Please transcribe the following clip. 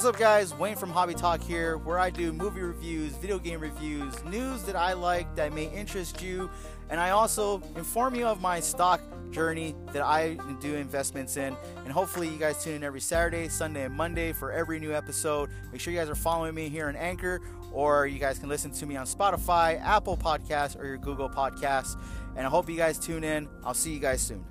What's up, guys? Wayne from Hobby Talk here, where I do movie reviews, video game reviews, news that I like that may interest you, and I also inform you of my stock journey that I do investments in. And hopefully, you guys tune in every Saturday, Sunday, and Monday for every new episode. Make sure you guys are following me here on Anchor, or you guys can listen to me on Spotify, Apple Podcasts, or your Google Podcasts. And I hope you guys tune in. I'll see you guys soon.